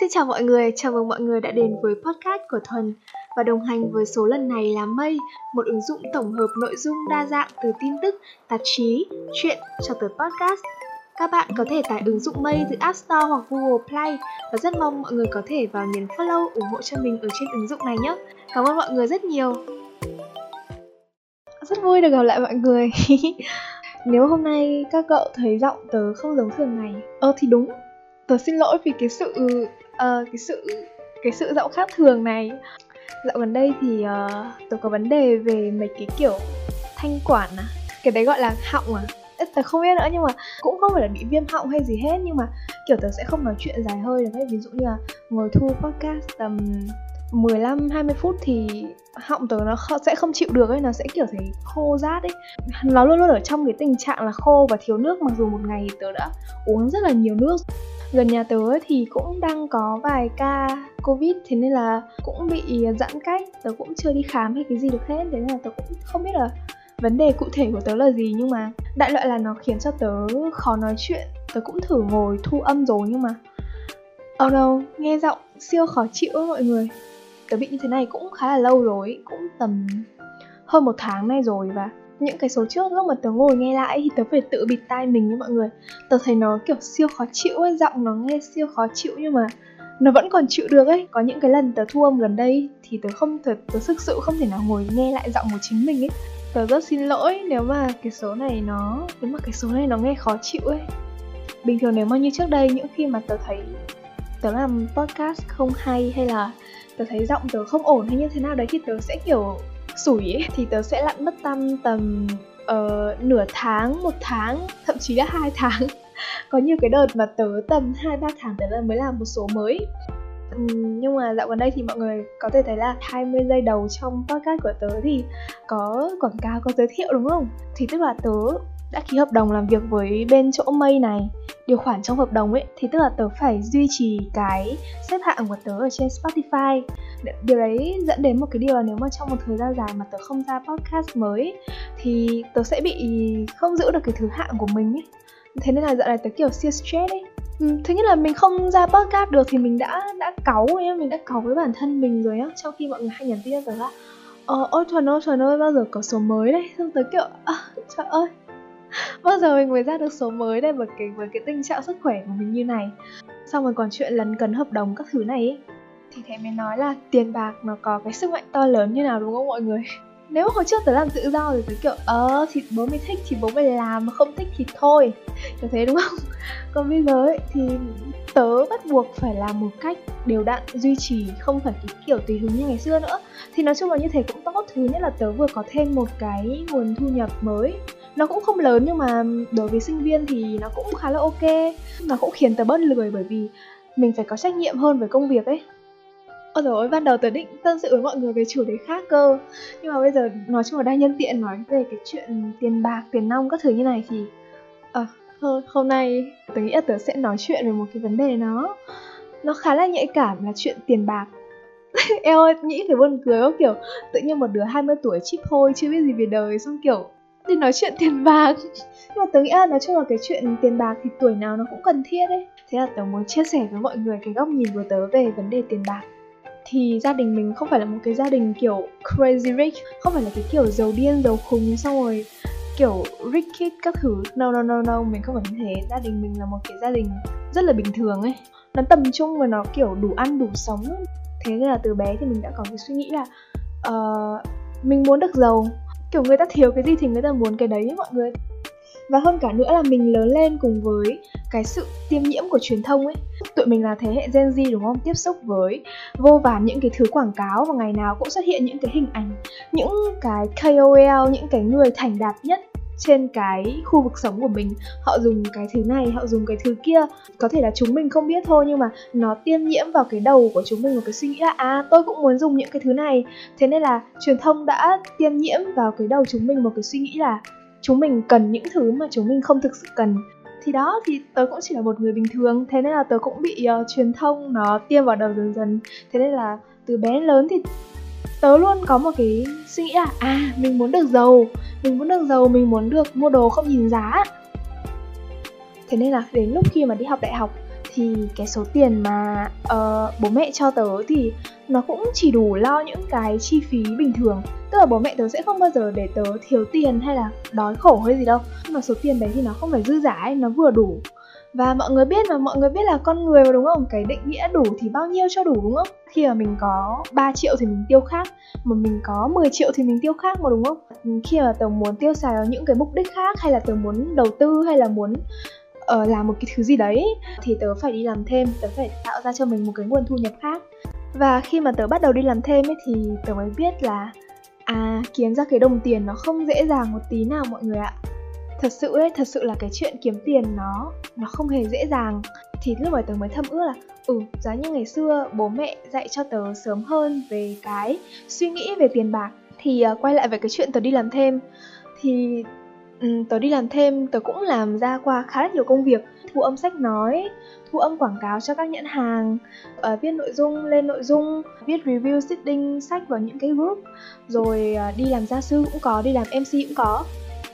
Xin chào mọi người, chào mừng mọi người đã đến với podcast của Thuần và đồng hành với số lần này là Mây, một ứng dụng tổng hợp nội dung đa dạng từ tin tức, tạp chí, chuyện cho tới podcast. Các bạn có thể tải ứng dụng Mây từ App Store hoặc Google Play và rất mong mọi người có thể vào nhấn follow ủng hộ cho mình ở trên ứng dụng này nhé. Cảm ơn mọi người rất nhiều. Rất vui được gặp lại mọi người. Nếu hôm nay các cậu thấy giọng tớ không giống thường ngày Ờ thì đúng Tớ xin lỗi vì cái sự uh, cái sự cái sự giọng khác thường này Dạo gần đây thì ờ, uh, tôi có vấn đề về mấy cái kiểu thanh quản à Cái đấy gọi là họng à. Tớ không biết nữa nhưng mà cũng không phải là bị viêm họng hay gì hết nhưng mà kiểu tớ sẽ không nói chuyện dài hơi được ấy. Ví dụ như là ngồi thu podcast tầm 15 20 phút thì họng tớ nó sẽ không chịu được ấy nó sẽ kiểu thấy khô rát ấy. Nó luôn luôn ở trong cái tình trạng là khô và thiếu nước mặc dù một ngày tớ đã uống rất là nhiều nước gần nhà tớ thì cũng đang có vài ca covid, thế nên là cũng bị giãn cách. Tớ cũng chưa đi khám hay cái gì được hết, thế nên là tớ cũng không biết là vấn đề cụ thể của tớ là gì. Nhưng mà đại loại là nó khiến cho tớ khó nói chuyện. Tớ cũng thử ngồi thu âm rồi nhưng mà oh no nghe giọng siêu khó chịu mọi người. Tớ bị như thế này cũng khá là lâu rồi, cũng tầm hơn một tháng nay rồi và những cái số trước lúc mà tớ ngồi nghe lại thì tớ phải tự bịt tai mình nha mọi người. Tớ thấy nó kiểu siêu khó chịu ấy, giọng nó nghe siêu khó chịu nhưng mà nó vẫn còn chịu được ấy. Có những cái lần tớ thu âm gần đây thì tớ không thật tớ thực sự không thể nào ngồi nghe lại giọng của chính mình ấy. Tớ rất xin lỗi nếu mà cái số này nó, nếu mà cái số này nó nghe khó chịu ấy. Bình thường nếu mà như trước đây, những khi mà tớ thấy tớ làm podcast không hay hay là tớ thấy giọng tớ không ổn hay như thế nào đấy thì tớ sẽ kiểu sủi ấy thì tớ sẽ lặn mất tâm tầm uh, nửa tháng một tháng thậm chí là hai tháng. Có nhiều cái đợt mà tớ tầm hai ba tháng tớ mới làm một số mới. Uhm, nhưng mà dạo gần đây thì mọi người có thể thấy là 20 giây đầu trong podcast của tớ thì có quảng cáo có giới thiệu đúng không? Thì tức là tớ đã ký hợp đồng làm việc với bên chỗ mây này điều khoản trong hợp đồng ấy thì tức là tớ phải duy trì cái xếp hạng của tớ ở trên Spotify điều đấy dẫn đến một cái điều là nếu mà trong một thời gian dài mà tớ không ra podcast mới thì tớ sẽ bị không giữ được cái thứ hạng của mình ấy thế nên là dạo này tớ kiểu siêu stress ấy ừ, thứ nhất là mình không ra podcast được thì mình đã đã cáu ấy mình đã cáu với bản thân mình rồi á trong khi mọi người hay nhắn tin cho tớ là ờ ôi trời ơi trời ơi bao giờ có số mới đây? Xong tớ kiểu à, trời ơi bao giờ mình mới ra được số mới đây với cái với cái tình trạng sức khỏe của mình như này? Xong rồi còn chuyện lấn cấn hợp đồng các thứ này ấy thì thầy mới nói là tiền bạc nó có cái sức mạnh to lớn như nào đúng không mọi người? Nếu mà hồi trước tớ làm tự do thì tớ kiểu ờ thì bố mày thích thì bố mày làm mà không thích thì thôi. Kiểu thế đúng không? Còn bây giờ ấy thì tớ bắt buộc phải làm một cách đều đặn, duy trì, không phải cái kiểu tùy hứng như ngày xưa nữa. Thì nói chung là như thế cũng tốt. Thứ nhất là tớ vừa có thêm một cái nguồn thu nhập mới. Nó cũng không lớn nhưng mà đối với sinh viên thì nó cũng khá là ok. Nó cũng khiến tớ bớt lười bởi vì mình phải có trách nhiệm hơn với công việc ấy. Ôi dồi ôi, ban đầu tớ định tâm sự với mọi người về chủ đề khác cơ. Nhưng mà bây giờ nói chung là đang nhân tiện nói về cái chuyện tiền bạc, tiền nong các thứ như này thì ờ, à, thôi hôm nay tớ nghĩ là tớ sẽ nói chuyện về một cái vấn đề nó Nó khá là nhạy cảm là chuyện tiền bạc. Em ơi, nghĩ phải buồn cười không? Kiểu tự nhiên một đứa 20 tuổi chip hôi, chưa biết gì về đời Xong kiểu đi nói chuyện tiền bạc. Nhưng mà tớ nghĩ là nói chung là cái chuyện tiền bạc thì tuổi nào nó cũng cần thiết ấy. Thế là tớ muốn chia sẻ với mọi người cái góc nhìn của tớ về vấn đề tiền bạc thì gia đình mình không phải là một cái gia đình kiểu crazy rich không phải là cái kiểu giàu điên giàu khùng xong rồi kiểu rich kid các thứ. No no no no mình không phải như thế. Gia đình mình là một cái gia đình rất là bình thường ấy. Nó tầm trung và nó kiểu đủ ăn đủ sống. Thế nên là từ bé thì mình đã có cái suy nghĩ là uh, mình muốn được giàu. Kiểu người ta thiếu cái gì thì người ta muốn cái đấy ấy, mọi người và hơn cả nữa là mình lớn lên cùng với cái sự tiêm nhiễm của truyền thông ấy. Tụi mình là thế hệ Gen Z, đúng không? Tiếp xúc với vô vàn những cái thứ quảng cáo và ngày nào cũng xuất hiện những cái hình ảnh, những cái KOL những cái người thành đạt nhất trên cái khu vực sống của mình. Họ dùng cái thứ này, họ dùng cái thứ kia. Có thể là chúng mình không biết thôi, nhưng mà nó tiêm nhiễm vào cái đầu của chúng mình một cái suy nghĩ là à tôi cũng muốn dùng những cái thứ này. Thế nên là truyền thông đã tiêm nhiễm vào cái đầu chúng mình một cái suy nghĩ là chúng mình cần những thứ mà chúng mình không thực sự cần. Thì đó thì tớ cũng chỉ là một người bình thường. Thế nên là tớ cũng bị uh, truyền thông nó tiêm vào đầu dần dần. Thế nên là từ bé đến lớn thì tớ luôn có một cái suy nghĩ là à mình muốn được giàu. Mình muốn được giàu mình muốn được mua đồ không nhìn giá. Thế nên là đến lúc khi mà đi học đại học thì cái số tiền mà uh, bố mẹ cho tớ thì nó cũng chỉ đủ lo những cái chi phí bình thường. Tức là bố mẹ tớ sẽ không bao giờ để tớ thiếu tiền hay là đói khổ hay gì đâu. Nhưng mà số tiền đấy thì nó không phải dư giả ấy nó vừa đủ. Và mọi người biết mà mọi người biết là con người mà đúng không? Cái định nghĩa đủ thì bao nhiêu cho đủ đúng không? Khi mà mình có 3 triệu thì mình tiêu khác mà mình có 10 triệu thì mình tiêu khác mà đúng không? Khi mà tớ muốn tiêu xài vào những cái mục đích khác hay là tớ muốn đầu tư hay là muốn uh, làm một cái thứ gì đấy thì tớ phải đi làm thêm tớ phải tạo ra cho mình một cái nguồn thu nhập khác. Và khi mà tớ bắt đầu đi làm thêm ấy thì tớ mới biết là à kiếm ra cái đồng tiền nó không dễ dàng một tí nào mọi người ạ. Thật sự ấy thật sự là cái chuyện kiếm tiền nó nó không hề dễ dàng. Thì lúc ấy tớ mới thâm ước là ừ giá như ngày xưa bố mẹ dạy cho tớ sớm hơn về cái suy nghĩ về tiền bạc thì uh, quay lại về cái chuyện tớ đi làm thêm. Thì Ừ, tớ đi làm thêm tớ cũng làm ra qua khá là nhiều công việc. Thu âm sách nói thu âm quảng cáo cho các nhãn hàng uh, viết nội dung lên nội dung viết review sitting sách vào những cái group. Rồi uh, đi làm gia sư cũng có đi làm mc cũng có.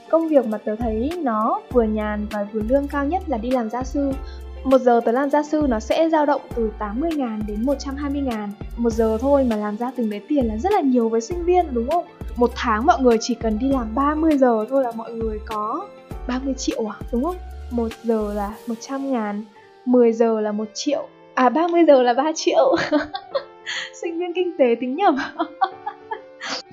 Công việc mà tớ thấy nó vừa nhàn và vừa lương cao nhất là đi làm gia sư một giờ tớ làm gia sư nó sẽ dao động từ 80 ngàn đến 120 ngàn Một giờ thôi mà làm ra từng đấy tiền là rất là nhiều với sinh viên, đúng không? Một tháng mọi người chỉ cần đi làm 30 giờ thôi là mọi người có 30 triệu à đúng không? Một giờ là 100 ngàn 10 giờ là 1 triệu À 30 giờ là 3 triệu Sinh viên kinh tế tính nhầm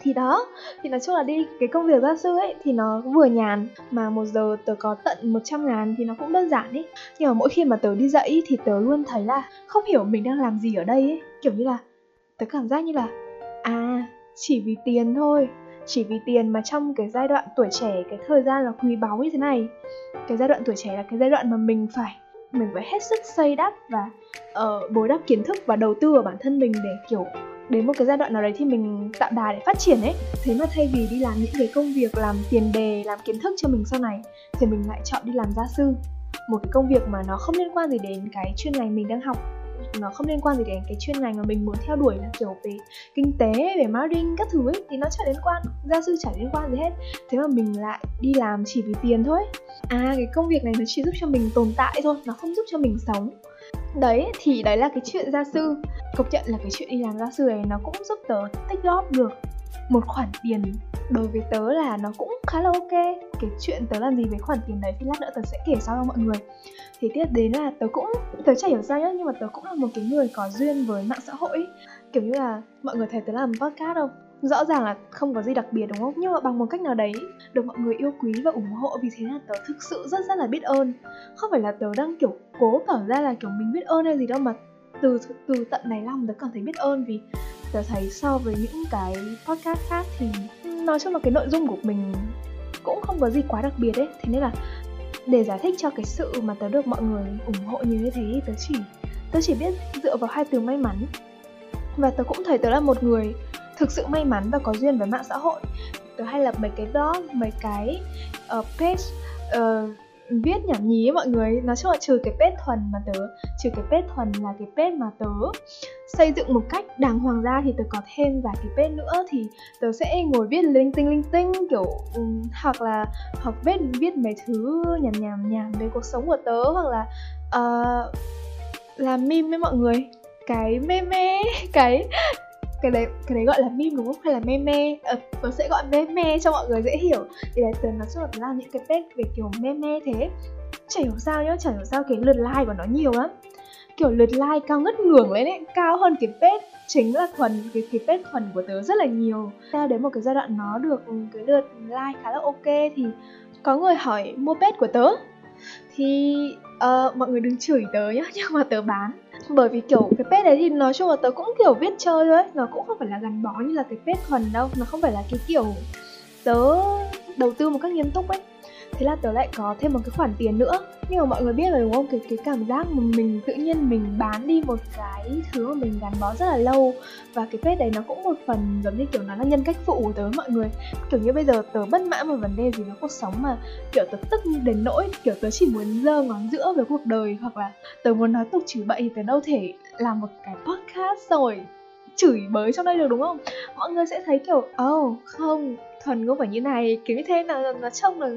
thì đó. Thì nói chung là đi cái công việc gia sư ấy thì nó vừa nhàn mà một giờ tớ có tận 100 ngàn thì nó cũng đơn giản ấy. Nhưng mà mỗi khi mà tớ đi dạy thì tớ luôn thấy là không hiểu mình đang làm gì ở đây ấy. Kiểu như là tớ cảm giác như là à chỉ vì tiền thôi chỉ vì tiền mà trong cái giai đoạn tuổi trẻ cái thời gian là quý báu như thế này cái giai đoạn tuổi trẻ là cái giai đoạn mà mình phải mình phải hết sức xây đắp và uh, bồi đắp kiến thức và đầu tư vào bản thân mình để kiểu đến một cái giai đoạn nào đấy thì mình tạo đà để phát triển ấy. Thế mà thay vì đi làm những cái công việc, làm tiền đề, làm kiến thức cho mình sau này, thì mình lại chọn đi làm gia sư. Một cái công việc mà nó không liên quan gì đến cái chuyên ngành mình đang học, nó không liên quan gì đến cái chuyên ngành mà mình muốn theo đuổi là kiểu về kinh tế, về marketing các thứ ấy, thì nó chả liên quan, gia sư chả liên quan gì hết. Thế mà mình lại đi làm chỉ vì tiền thôi. À cái công việc này nó chỉ giúp cho mình tồn tại thôi, nó không giúp cho mình sống đấy, thì đấy là cái chuyện gia sư. Công nhận là cái chuyện đi làm gia sư này nó cũng giúp tớ tích góp được một khoản tiền đối với tớ là nó cũng khá là ok. Cái chuyện tớ làm gì với khoản tiền đấy thì lát nữa tớ sẽ kể sau cho mọi người. Thì tiếp đến là tớ cũng, tớ chả hiểu sao nhá, nhưng mà tớ cũng là một cái người có duyên với mạng xã hội. Kiểu như là, mọi người thấy tớ làm podcast không? Rõ ràng là không có gì đặc biệt, đúng không? Nhưng mà bằng một cách nào đấy, được mọi người yêu quý và ủng hộ, vì thế là tớ thực sự rất rất là biết ơn. Không phải là tớ đang, kiểu, cố tỏ ra là, kiểu, mình biết ơn hay gì đâu, mà từ từ tận này lòng tớ cảm thấy biết ơn, vì tớ thấy so với những cái podcast khác thì nói chung là cái nội dung của mình cũng không có gì quá đặc biệt ấy. Thế nên là để giải thích cho cái sự mà tớ được mọi người ủng hộ như thế tớ chỉ tớ chỉ biết dựa vào hai từ may mắn. Và tớ cũng thấy tớ là một người thực sự may mắn và có duyên với mạng xã hội. Tớ hay lập mấy cái blog mấy cái uh, page uh, viết nhảm nhí mọi người. Nói chung là trừ cái page thuần mà tớ trừ cái page thuần là cái page mà tớ xây dựng một cách đàng hoàng ra thì tớ có thêm vài cái page nữa. Thì tớ sẽ ngồi viết linh tinh linh tinh kiểu um, hoặc là hoặc viết viết mấy thứ nhảm nhảm nhảm về cuộc sống của tớ hoặc là uh, làm meme với mọi người. Cái meme cái cái đấy cái đấy gọi là meme đúng không? Hay là meme? Ờ, tớ sẽ gọi meme cho mọi người dễ hiểu. Thì là tớ nói chung là tớ làm những cái page về kiểu meme thế. Chả hiểu sao nhá chả hiểu sao cái lượt like của nó nhiều lắm. Kiểu lượt like cao ngất ngưởng lên ấy cao hơn cái page chính là thuần cái cái page thuần của tớ rất là nhiều. Theo đến một cái giai đoạn nó được cái lượt like khá là ok thì có người hỏi mua page của tớ. Thì uh, mọi người đừng chửi tớ nhá nhưng mà tớ bán. Bởi vì kiểu cái pet đấy thì nói chung là tớ cũng kiểu viết chơi thôi nó cũng không phải là gắn bó như là cái pet thuần đâu. Nó không phải là cái kiểu tớ đầu tư một cách nghiêm túc ấy thế là tớ lại có thêm một cái khoản tiền nữa. Nhưng mà mọi người biết rồi, đúng không? Cái cái cảm giác mà mình tự nhiên mình bán đi một cái thứ mà mình gắn bó rất là lâu. Và cái page đấy nó cũng một phần giống như kiểu nó là nhân cách phụ của tớ mọi người. Kiểu như bây giờ tớ bất mãn một vấn đề gì đó cuộc sống mà, kiểu, tớ tức đến nỗi, kiểu, tớ chỉ muốn giơ ngón giữa với cuộc đời. Hoặc là tớ muốn nói tục chửi bậy thì tớ đâu thể làm một cái podcast rồi chửi bới trong đây được, đúng không? Mọi người sẽ thấy kiểu oh không thuần không phải như này kiểu như thế là nó, nó trông là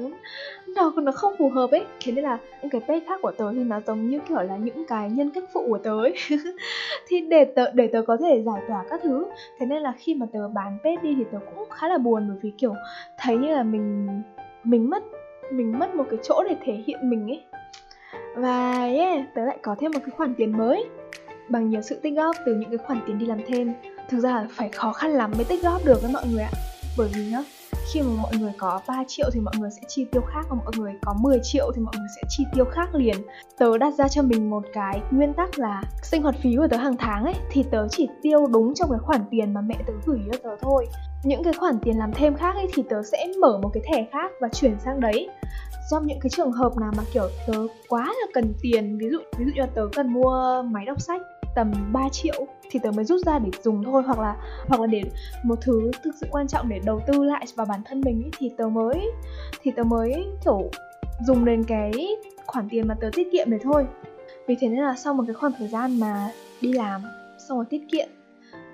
nó nó không phù hợp ấy. Thế nên là những cái page khác của tớ thì nó giống như kiểu là những cái nhân cách phụ của tớ ấy. thì để tớ để tớ có thể giải tỏa các thứ. Thế nên là khi mà tớ bán page đi thì tớ cũng khá là buồn bởi vì kiểu thấy như là mình mình mất mình mất một cái chỗ để thể hiện mình ấy. Và yeah tớ lại có thêm một cái khoản tiền mới bằng nhiều sự tích góp từ những cái khoản tiền đi làm thêm. Thực ra là phải khó khăn lắm mới tích góp được với mọi người ạ. Bởi vì nhá khi mà mọi người có 3 triệu thì mọi người sẽ chi tiêu khác và mọi người có 10 triệu thì mọi người sẽ chi tiêu khác liền. Tớ đặt ra cho mình một cái nguyên tắc là sinh hoạt phí của tớ hàng tháng ấy, thì tớ chỉ tiêu đúng trong cái khoản tiền mà mẹ tớ gửi cho tớ thôi. Những cái khoản tiền làm thêm khác ấy thì tớ sẽ mở một cái thẻ khác và chuyển sang đấy. Trong những cái trường hợp nào mà, kiểu, tớ quá là cần tiền, ví dụ ví dụ như là tớ cần mua máy đọc sách tầm 3 triệu thì tớ mới rút ra để dùng thôi hoặc là hoặc là để một thứ thực sự quan trọng để đầu tư lại vào bản thân mình ý, thì tớ mới thì tớ mới kiểu dùng đến cái khoản tiền mà tớ tiết kiệm để thôi. Vì thế nên là sau một cái khoảng thời gian mà đi làm xong rồi tiết kiệm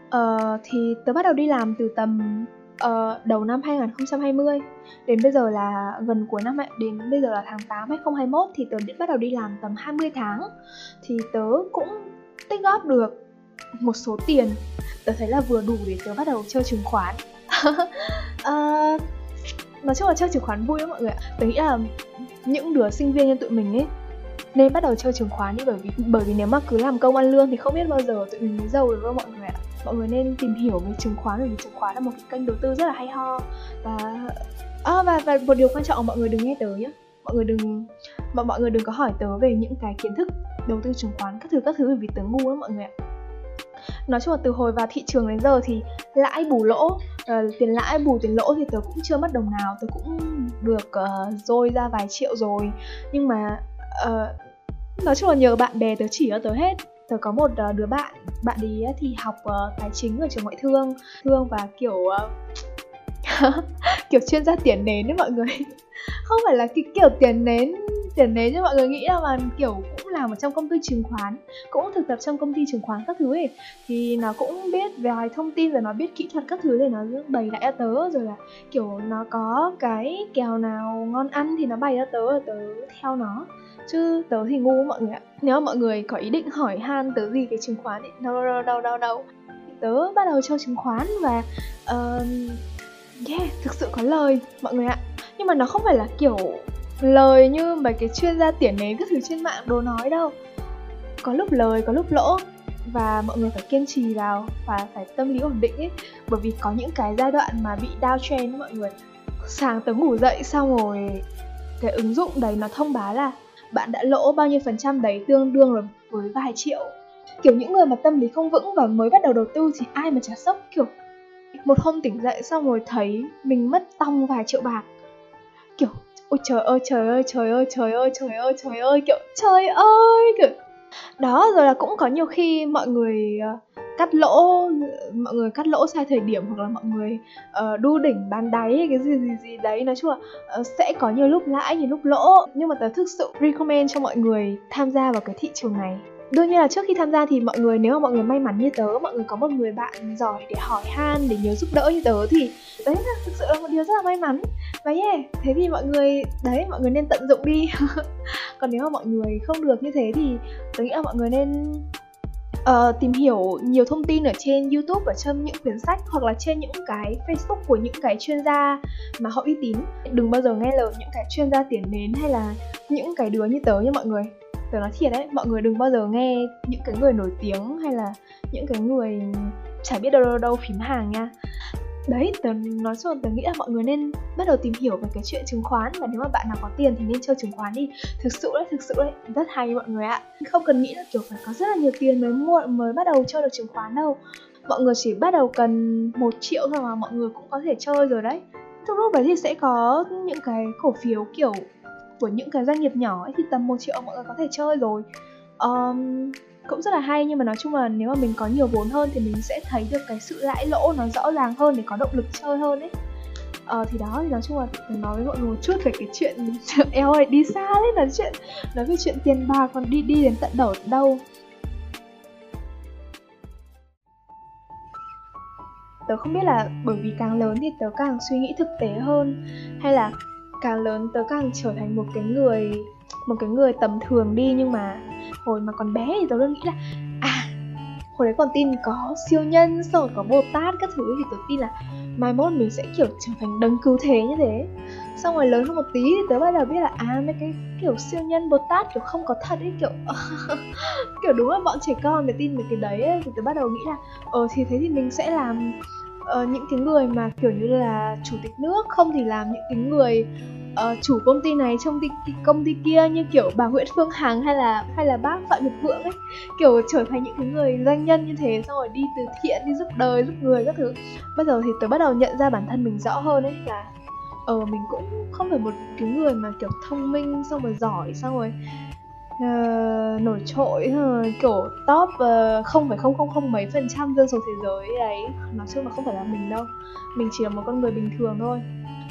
uh, thì tớ bắt đầu đi làm từ tầm uh, đầu năm 2020 đến bây giờ là gần cuối năm đến bây giờ là tháng 8 2021 thì tớ bắt đầu đi làm tầm 20 tháng. Thì tớ cũng tích góp được một số tiền. Tớ thấy là vừa đủ để tớ bắt đầu chơi chứng khoán. Uh, nói chung là chơi chứng khoán vui lắm mọi người ạ. Tớ nghĩ là những đứa sinh viên như tụi mình ấy nên bắt đầu chơi chứng khoán đi bởi vì bởi vì nếu mà cứ làm công ăn lương thì không biết bao giờ tụi mình mới giàu được đâu mọi người ạ. Mọi người nên tìm hiểu về chứng khoán bởi vì chứng khoán là một cái kênh đầu tư rất là hay ho. Và à, và và một điều quan trọng mọi người đừng nghe tớ nhé mọi người đừng mọi mọi người đừng có hỏi tớ về những cái kiến thức đầu tư chứng khoán các thứ các thứ vì tớ ngu lắm mọi người ạ. Nói chung là từ hồi vào thị trường đến giờ thì lãi bù lỗ uh, tiền lãi bù tiền lỗ thì tớ cũng chưa mất đồng nào tớ cũng được uh, dôi ra vài triệu rồi. Nhưng mà uh, nói chung là nhờ bạn bè tớ chỉ cho tớ hết. Tớ có một uh, đứa bạn bạn ấy thì học uh, tài chính ở trường ngoại thương thương và kiểu uh, kiểu chuyên gia tiền nến đấy mọi người. Không phải là cái kiểu tiền nến tiền nến như mọi người nghĩ đâu mà kiểu làm ở trong công ty chứng khoán cũng thực tập trong công ty chứng khoán các thứ ấy thì nó cũng biết vài thông tin rồi nó biết kỹ thuật các thứ để nó bày lại cho tớ. Rồi là kiểu nó có cái kèo nào ngon ăn thì nó bày cho tớ rồi tớ theo nó. Chứ tớ thì ngu mọi người ạ. Nếu mà mọi người có ý định hỏi han tớ gì cái chứng khoán thì đâu đâu đâu đâu đâu tớ bắt đầu chơi chứng khoán và uh, yeah thực sự có lời mọi người ạ. Nhưng mà nó không phải là kiểu lời như mấy cái chuyên gia tiền nến các thứ trên mạng đồ nói đâu. Có lúc lời, có lúc lỗ. Và mọi người phải kiên trì vào và phải tâm lý ổn định ấy. Bởi vì có những cái giai đoạn mà bị downtrend mọi người sáng tớ ngủ dậy xong rồi cái ứng dụng đấy nó thông báo là bạn đã lỗ bao nhiêu phần trăm đấy tương đương là với vài triệu. Kiểu những người mà tâm lý không vững và mới bắt đầu đầu tư thì ai mà chả sốc? Kiểu một hôm tỉnh dậy xong rồi thấy mình mất tong vài triệu bạc. Kiểu ôi trời ơi trời ơi trời ơi trời ơi trời ơi trời ơi kiểu trời ơi kiểu. Đó rồi là cũng có nhiều khi mọi người ờ, cắt lỗ mọi người cắt lỗ sai thời điểm hoặc là mọi người uh, đu đỉnh bán đáy cái gì gì gì đấy. Nói chung là uh, sẽ có nhiều lúc lãi nhiều lúc lỗ. Nhưng mà tớ thực sự recommend cho mọi người tham gia vào cái thị trường này. Đương nhiên là trước khi tham gia thì mọi người nếu mà mọi người may mắn như tớ mọi người có một người bạn giỏi để hỏi han để nhớ giúp đỡ như tớ thì đấy là thực sự là một điều rất là may mắn và yeah thế thì mọi người đấy mọi người nên tận dụng đi. Còn nếu mà mọi người không được như thế thì tôi nghĩ là mọi người nên uh, tìm hiểu nhiều thông tin ở trên YouTube ở trong những quyển sách hoặc là trên những cái Facebook của những cái chuyên gia mà họ uy tín. Đừng bao giờ nghe lời những cái chuyên gia tiền nến hay là những cái đứa như tớ như mọi người. Tớ nói thiệt đấy mọi người đừng bao giờ nghe những cái người nổi tiếng hay là những cái người chả biết đâu đâu đâu phím hàng nha đấy tớ nói chung tớ nghĩ là mọi người nên bắt đầu tìm hiểu về cái chuyện chứng khoán và nếu mà bạn nào có tiền thì nên chơi chứng khoán đi. Thực sự đấy thực sự đấy rất hay mọi người ạ. Không cần nghĩ là kiểu phải có rất là nhiều tiền mới mua mới bắt đầu chơi được chứng khoán đâu. Mọi người chỉ bắt đầu cần một triệu thôi mà mọi người cũng có thể chơi rồi đấy. Trong lúc đấy thì sẽ có những cái cổ phiếu kiểu của những cái doanh nghiệp nhỏ ấy thì tầm một triệu mọi người có thể chơi rồi. Um, cũng rất là hay, nhưng mà nói chung là nếu mà mình có nhiều vốn hơn thì mình sẽ thấy được cái sự lãi lỗ nó rõ ràng hơn để có động lực chơi hơn ấy. Ờ thì đó, thì nói chung là mình nói với mọi người một chút về cái chuyện eo ơi, đi xa đấy là chuyện, nói về chuyện tiền bạc, còn đi đi đến tận đầu đâu. Tớ không biết là bởi vì càng lớn thì tớ càng suy nghĩ thực tế hơn, hay là càng lớn tớ càng trở thành một cái người, một cái người tầm thường đi, nhưng mà hồi mà còn bé thì tớ luôn nghĩ là à hồi đấy còn tin có siêu nhân xong rồi có bồ tát các thứ thì tớ tin là mai mốt mình sẽ kiểu trở thành đấng cứu thế như thế xong rồi lớn hơn một tí thì tớ bắt đầu biết là à mấy cái kiểu siêu nhân bồ tát kiểu không có thật ấy kiểu kiểu đúng là bọn trẻ con để tin về cái đấy ấy. thì tớ bắt đầu nghĩ là ờ thì thế thì mình sẽ làm uh, những cái người mà kiểu như là chủ tịch nước không thì làm những cái người uh, chủ công ty này trong ty, công ty kia như kiểu bà Nguyễn Phương Hằng hay là hay là bác Phạm Nhật Vượng ấy. Kiểu trở thành những cái người doanh nhân như thế xong rồi đi từ thiện đi giúp đời giúp người các thứ. Bây giờ thì tớ bắt đầu nhận ra bản thân mình rõ hơn ấy là ờ mình cũng không phải một cái người mà kiểu thông minh xong rồi giỏi xong rồi uh, nổi trội uh, kiểu top ờ, không phải không không không mấy phần trăm dân số thế giới ấy. Nói chung là không phải là mình đâu. Mình chỉ là một con người bình thường thôi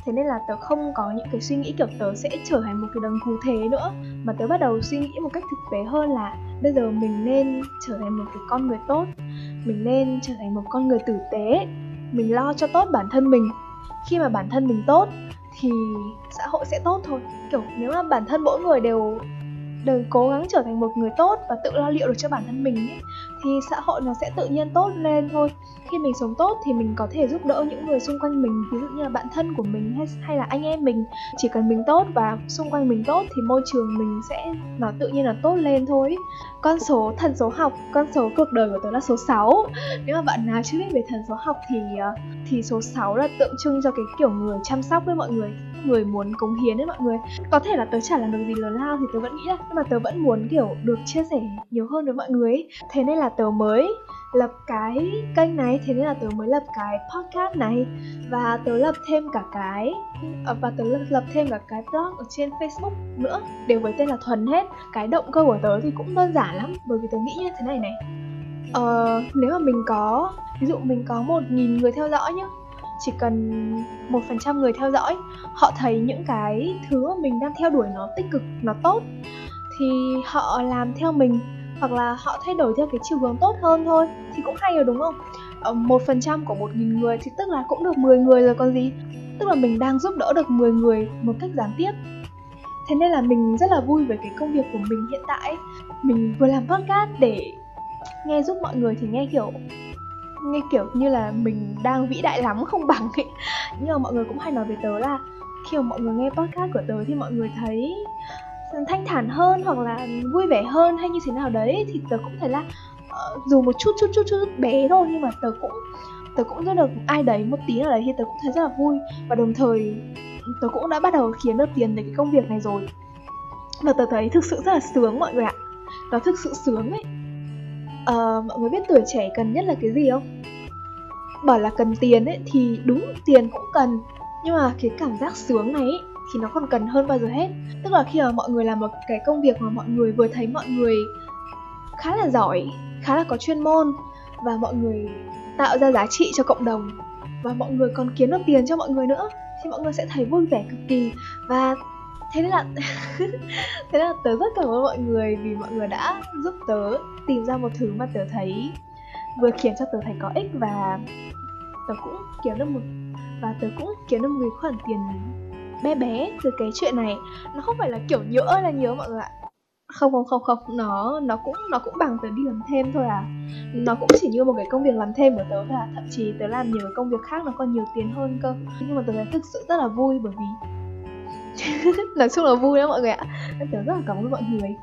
thế nên là tớ không có những cái suy nghĩ kiểu tớ sẽ trở thành một cái đấng cứu thế nữa. Mà tớ bắt đầu suy nghĩ một cách thực tế hơn là bây giờ mình nên trở thành một cái con người tốt mình nên trở thành một con người tử tế. Mình lo cho tốt bản thân mình. Khi mà bản thân mình tốt thì xã hội sẽ tốt thôi. Kiểu nếu mà bản thân mỗi người đều đều cố gắng trở thành một người tốt và tự lo liệu được cho bản thân mình ấy, thì xã hội nó sẽ tự nhiên tốt lên thôi. Khi mình sống tốt thì mình có thể giúp đỡ những người xung quanh mình, ví dụ như là bạn thân của mình hay hay là anh em mình. Chỉ cần mình tốt và xung quanh mình tốt thì môi trường mình sẽ, nó tự nhiên là tốt lên thôi. Con số, thần số học, con số cuộc đời của tớ là số 6 nếu mà bạn nào chưa biết về thần số học thì ờ, thì số 6 là tượng trưng cho cái kiểu người chăm sóc với mọi người người muốn cống hiến đấy mọi người. Có thể là tớ chả làm được gì lớn lao thì tớ vẫn nghĩ là nhưng mà tớ vẫn muốn kiểu được chia sẻ nhiều hơn với mọi người ấy. thế nên là tớ mới lập cái kênh này thế nên là tớ mới lập cái podcast này. Và tớ lập thêm cả cái ờ, và tớ lập thêm cả cái blog ở trên facebook nữa đều với tên là thuần hết. Cái động cơ của tớ thì cũng đơn giản lắm bởi vì tớ nghĩ như thế này này. Ờ, nếu mà mình có ví dụ mình có một nghìn người theo dõi nhá chỉ cần một phần trăm người theo dõi, họ thấy những cái thứ mà mình đang theo đuổi nó tích cực, nó tốt, thì họ làm theo mình, hoặc là họ thay đổi theo cái chiều hướng tốt hơn thôi, thì cũng hay rồi, đúng không? Ờ, một phần trăm của một nghìn người thì tức là cũng được 10 người rồi còn gì. Tức là mình đang giúp đỡ được 10 người một cách gián tiếp. Thế nên là mình rất là vui với cái công việc của mình hiện tại. Mình vừa làm podcast để nghe giúp mọi người thì nghe kiểu nghe kiểu như là mình đang vĩ đại lắm không bằng ấy. Nhưng mà mọi người cũng hay nói với tớ là khi mà mọi người nghe podcast của tớ thì mọi người thấy thanh thản hơn hoặc là vui vẻ hơn hay như thế nào đấy thì tớ cũng thấy là uh, dù một chút chút chút chút bé thôi nhưng mà tớ cũng tớ cũng rất được ai đấy một tí nào đấy thì tớ cũng thấy rất là vui. Và đồng thời tớ cũng đã bắt đầu kiếm được tiền để cái công việc này rồi. Và tớ thấy thực sự rất là sướng mọi người ạ. Nó thực sự sướng ấy. Uh, mọi người biết tuổi trẻ cần nhất là cái gì không bảo là cần tiền ấy thì đúng tiền cũng cần. Nhưng mà cái cảm giác sướng này ấy, thì nó còn cần hơn bao giờ hết. Tức là khi mà mọi người làm một cái công việc mà mọi người vừa thấy mọi người khá là giỏi khá là có chuyên môn và mọi người tạo ra giá trị cho cộng đồng và mọi người còn kiếm được tiền cho mọi người nữa thì mọi người sẽ thấy vui vẻ cực kỳ. Và thế nên là thế nên là tớ rất cảm ơn mọi người vì mọi người đã giúp tớ tìm ra một thứ mà tớ thấy vừa khiến cho tớ thấy có ích và tớ cũng kiếm được một và tớ cũng kiếm được một cái khoản tiền bé bé từ cái chuyện này. Nó không phải là kiểu nhỡ là nhớ mọi người ạ. Không không không không. Nó nó cũng nó cũng bằng tớ đi làm thêm thôi à. Nó cũng chỉ như một cái công việc làm thêm của tớ thôi à. Thậm chí tớ làm nhiều cái công việc khác nó còn nhiều tiền hơn cơ. Nhưng mà tớ thấy thực sự rất là vui bởi vì nói chung là vui đó mọi người ạ. Nên tớ rất là cảm ơn mọi người.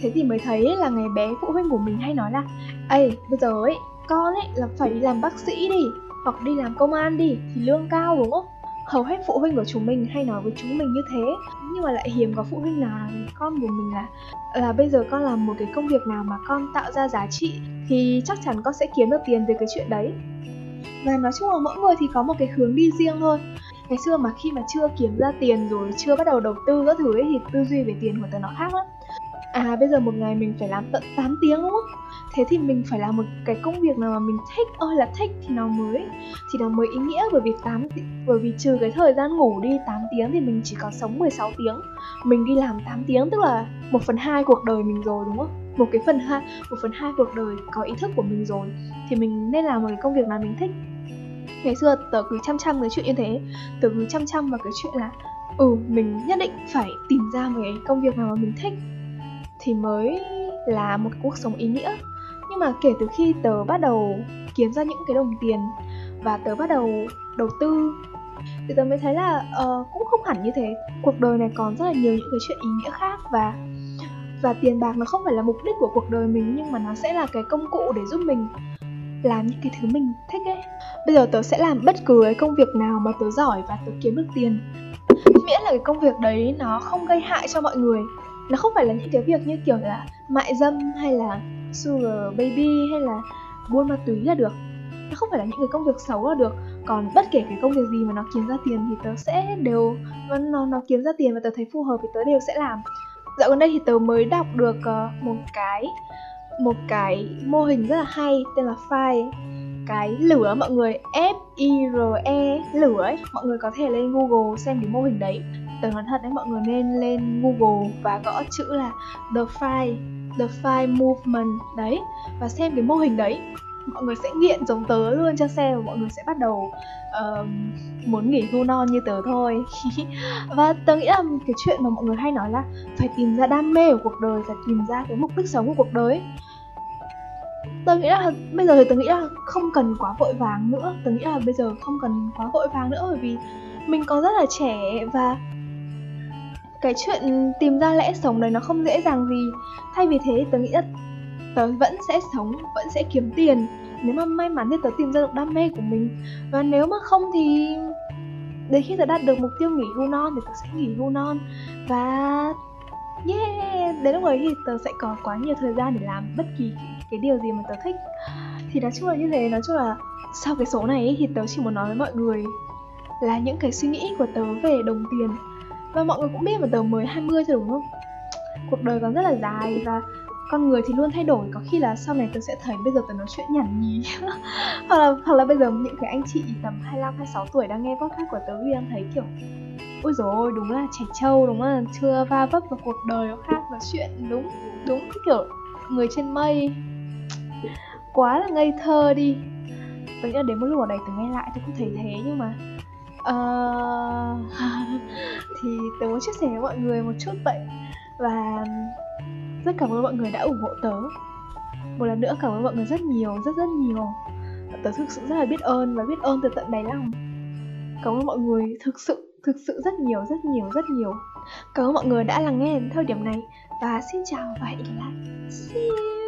Thế thì mới thấy là ngày bé phụ huynh của mình hay nói là ây bây giờ ấy con ấy là phải đi làm bác sĩ đi, hoặc đi làm công an đi, thì lương cao đúng không? Hầu hết phụ huynh của chúng mình hay nói với chúng mình như thế. Nhưng mà lại hiếm có phụ huynh nào nói với con của mình là là bây giờ con làm một cái công việc nào mà con tạo ra giá trị thì chắc chắn con sẽ kiếm được tiền từ cái chuyện đấy. Và nói chung là mỗi người thì có một cái hướng đi riêng thôi. Ngày xưa mà khi mà chưa kiếm ra tiền rồi, chưa bắt đầu đầu tư các thứ ấy, thì tư duy về tiền của tớ nó khác lắm. À bây giờ một ngày mình phải làm tận 8 tiếng đúng không? Thế thì mình phải làm một cái công việc nào mà mình thích. Ơi là thích thì nó mới, thì nó mới ý nghĩa. Bởi vì 8 bởi vì trừ cái thời gian ngủ đi 8 tiếng thì mình chỉ có sống 16 tiếng. Mình đi làm 8 tiếng, tức là 1 phần hai cuộc đời mình rồi, đúng không? Một cái phần hai, một phần hai cuộc đời có ý thức của mình rồi, thì mình nên làm một cái công việc mà mình thích. Ngày xưa tớ cứ chăm chăm cái chuyện như thế. Tớ cứ chăm chăm vào cái chuyện là ừ mình nhất định phải tìm ra một cái công việc nào mà mình thích, thì mới là một cuộc sống ý nghĩa nhưng mà kể từ khi tớ bắt đầu kiếm ra những cái đồng tiền và tớ bắt đầu đầu tư thì tớ mới thấy là uh, cũng không hẳn như thế. Cuộc đời này còn rất là nhiều những cái chuyện ý nghĩa khác và và tiền bạc nó không phải là mục đích của cuộc đời mình nhưng mà nó sẽ là cái công cụ để giúp mình làm những cái thứ mình thích ấy. Bây giờ tớ sẽ làm bất cứ cái công việc nào mà tớ giỏi và tớ kiếm được tiền. Miễn là cái công việc đấy nó không gây hại cho mọi người. Nó không phải là những cái việc như kiểu là mại dâm hay là sugar baby hay là buôn ma túy là được. Nó không phải là những cái công việc xấu là được, còn bất kể cái công việc gì mà nó kiếm ra tiền thì tớ sẽ đều, nó nó kiếm ra tiền và tớ thấy phù hợp thì tớ đều sẽ làm. Dạo gần đây thì tớ mới đọc được ờ, một cái một cái mô hình rất là hay tên là file cái lửa mọi người, F I R E lửa ấy. Mọi người có thể lên Google xem cái mô hình đấy. Tớ nói thật đấy, mọi người nên lên Google và gõ chữ là the file the file movement đấy và xem cái mô hình đấy. Mọi người sẽ nghiện giống tớ luôn cho xem và mọi người sẽ bắt đầu uh, muốn nghỉ hưu non như tớ thôi. Và tớ nghĩ là cái chuyện mà mọi người hay nói là phải tìm ra đam mê của cuộc đời phải tìm ra cái mục đích sống của cuộc đời. Tớ nghĩ là bây giờ thì tớ nghĩ là không cần quá vội vàng nữa. Tớ nghĩ là bây giờ không cần quá vội vàng nữa bởi vì mình còn rất là trẻ và cái chuyện tìm ra lẽ sống đấy nó không dễ dàng gì. Thay vì thế tớ nghĩ là tớ vẫn sẽ sống vẫn sẽ kiếm tiền. Nếu mà may mắn thì tớ tìm ra được đam mê của mình. Và nếu mà không thì đến khi tớ đạt được mục tiêu nghỉ hưu non thì tớ sẽ nghỉ hưu non. Và yeah đến lúc ấy thì tớ sẽ có quá nhiều thời gian để làm bất kỳ cái, điều gì mà tớ thích. Thì nói chung là như thế nói chung là sau cái số này thì tớ chỉ muốn nói với mọi người là những cái suy nghĩ của tớ về đồng tiền và mọi người cũng biết mà tớ mới 20 thôi, đúng không? Cuộc đời còn rất là dài và con người thì luôn thay đổi. Có khi là sau này tớ sẽ thấy bây giờ tớ nói chuyện nhảm nhí. Hoặc là hoặc là bây giờ những cái anh chị tầm 25 26 tuổi đang nghe podcast của tớ thì đang thấy kiểu, ôi rồi đúng là trẻ trâu, đúng là chưa va vấp vào cuộc đời nó khác và chuyện đúng đúng kiểu người trên mây. Quá là ngây thơ đi. Tớ nghĩ là đến một lúc ở đây tớ nghe lại tớ cũng thấy thế, nhưng mà uh, thì tớ muốn chia sẻ với mọi người một chút vậy. Và rất cảm ơn mọi người đã ủng hộ tớ. Một lần nữa cảm ơn mọi người rất nhiều rất rất nhiều. Tớ thực sự rất là biết ơn và biết ơn từ tận đáy lòng. Cảm ơn mọi người thực sự thực sự rất nhiều rất nhiều rất nhiều. Cảm ơn mọi người đã lắng nghe đến thời điểm này. Và xin chào và hẹn gặp lại. See you!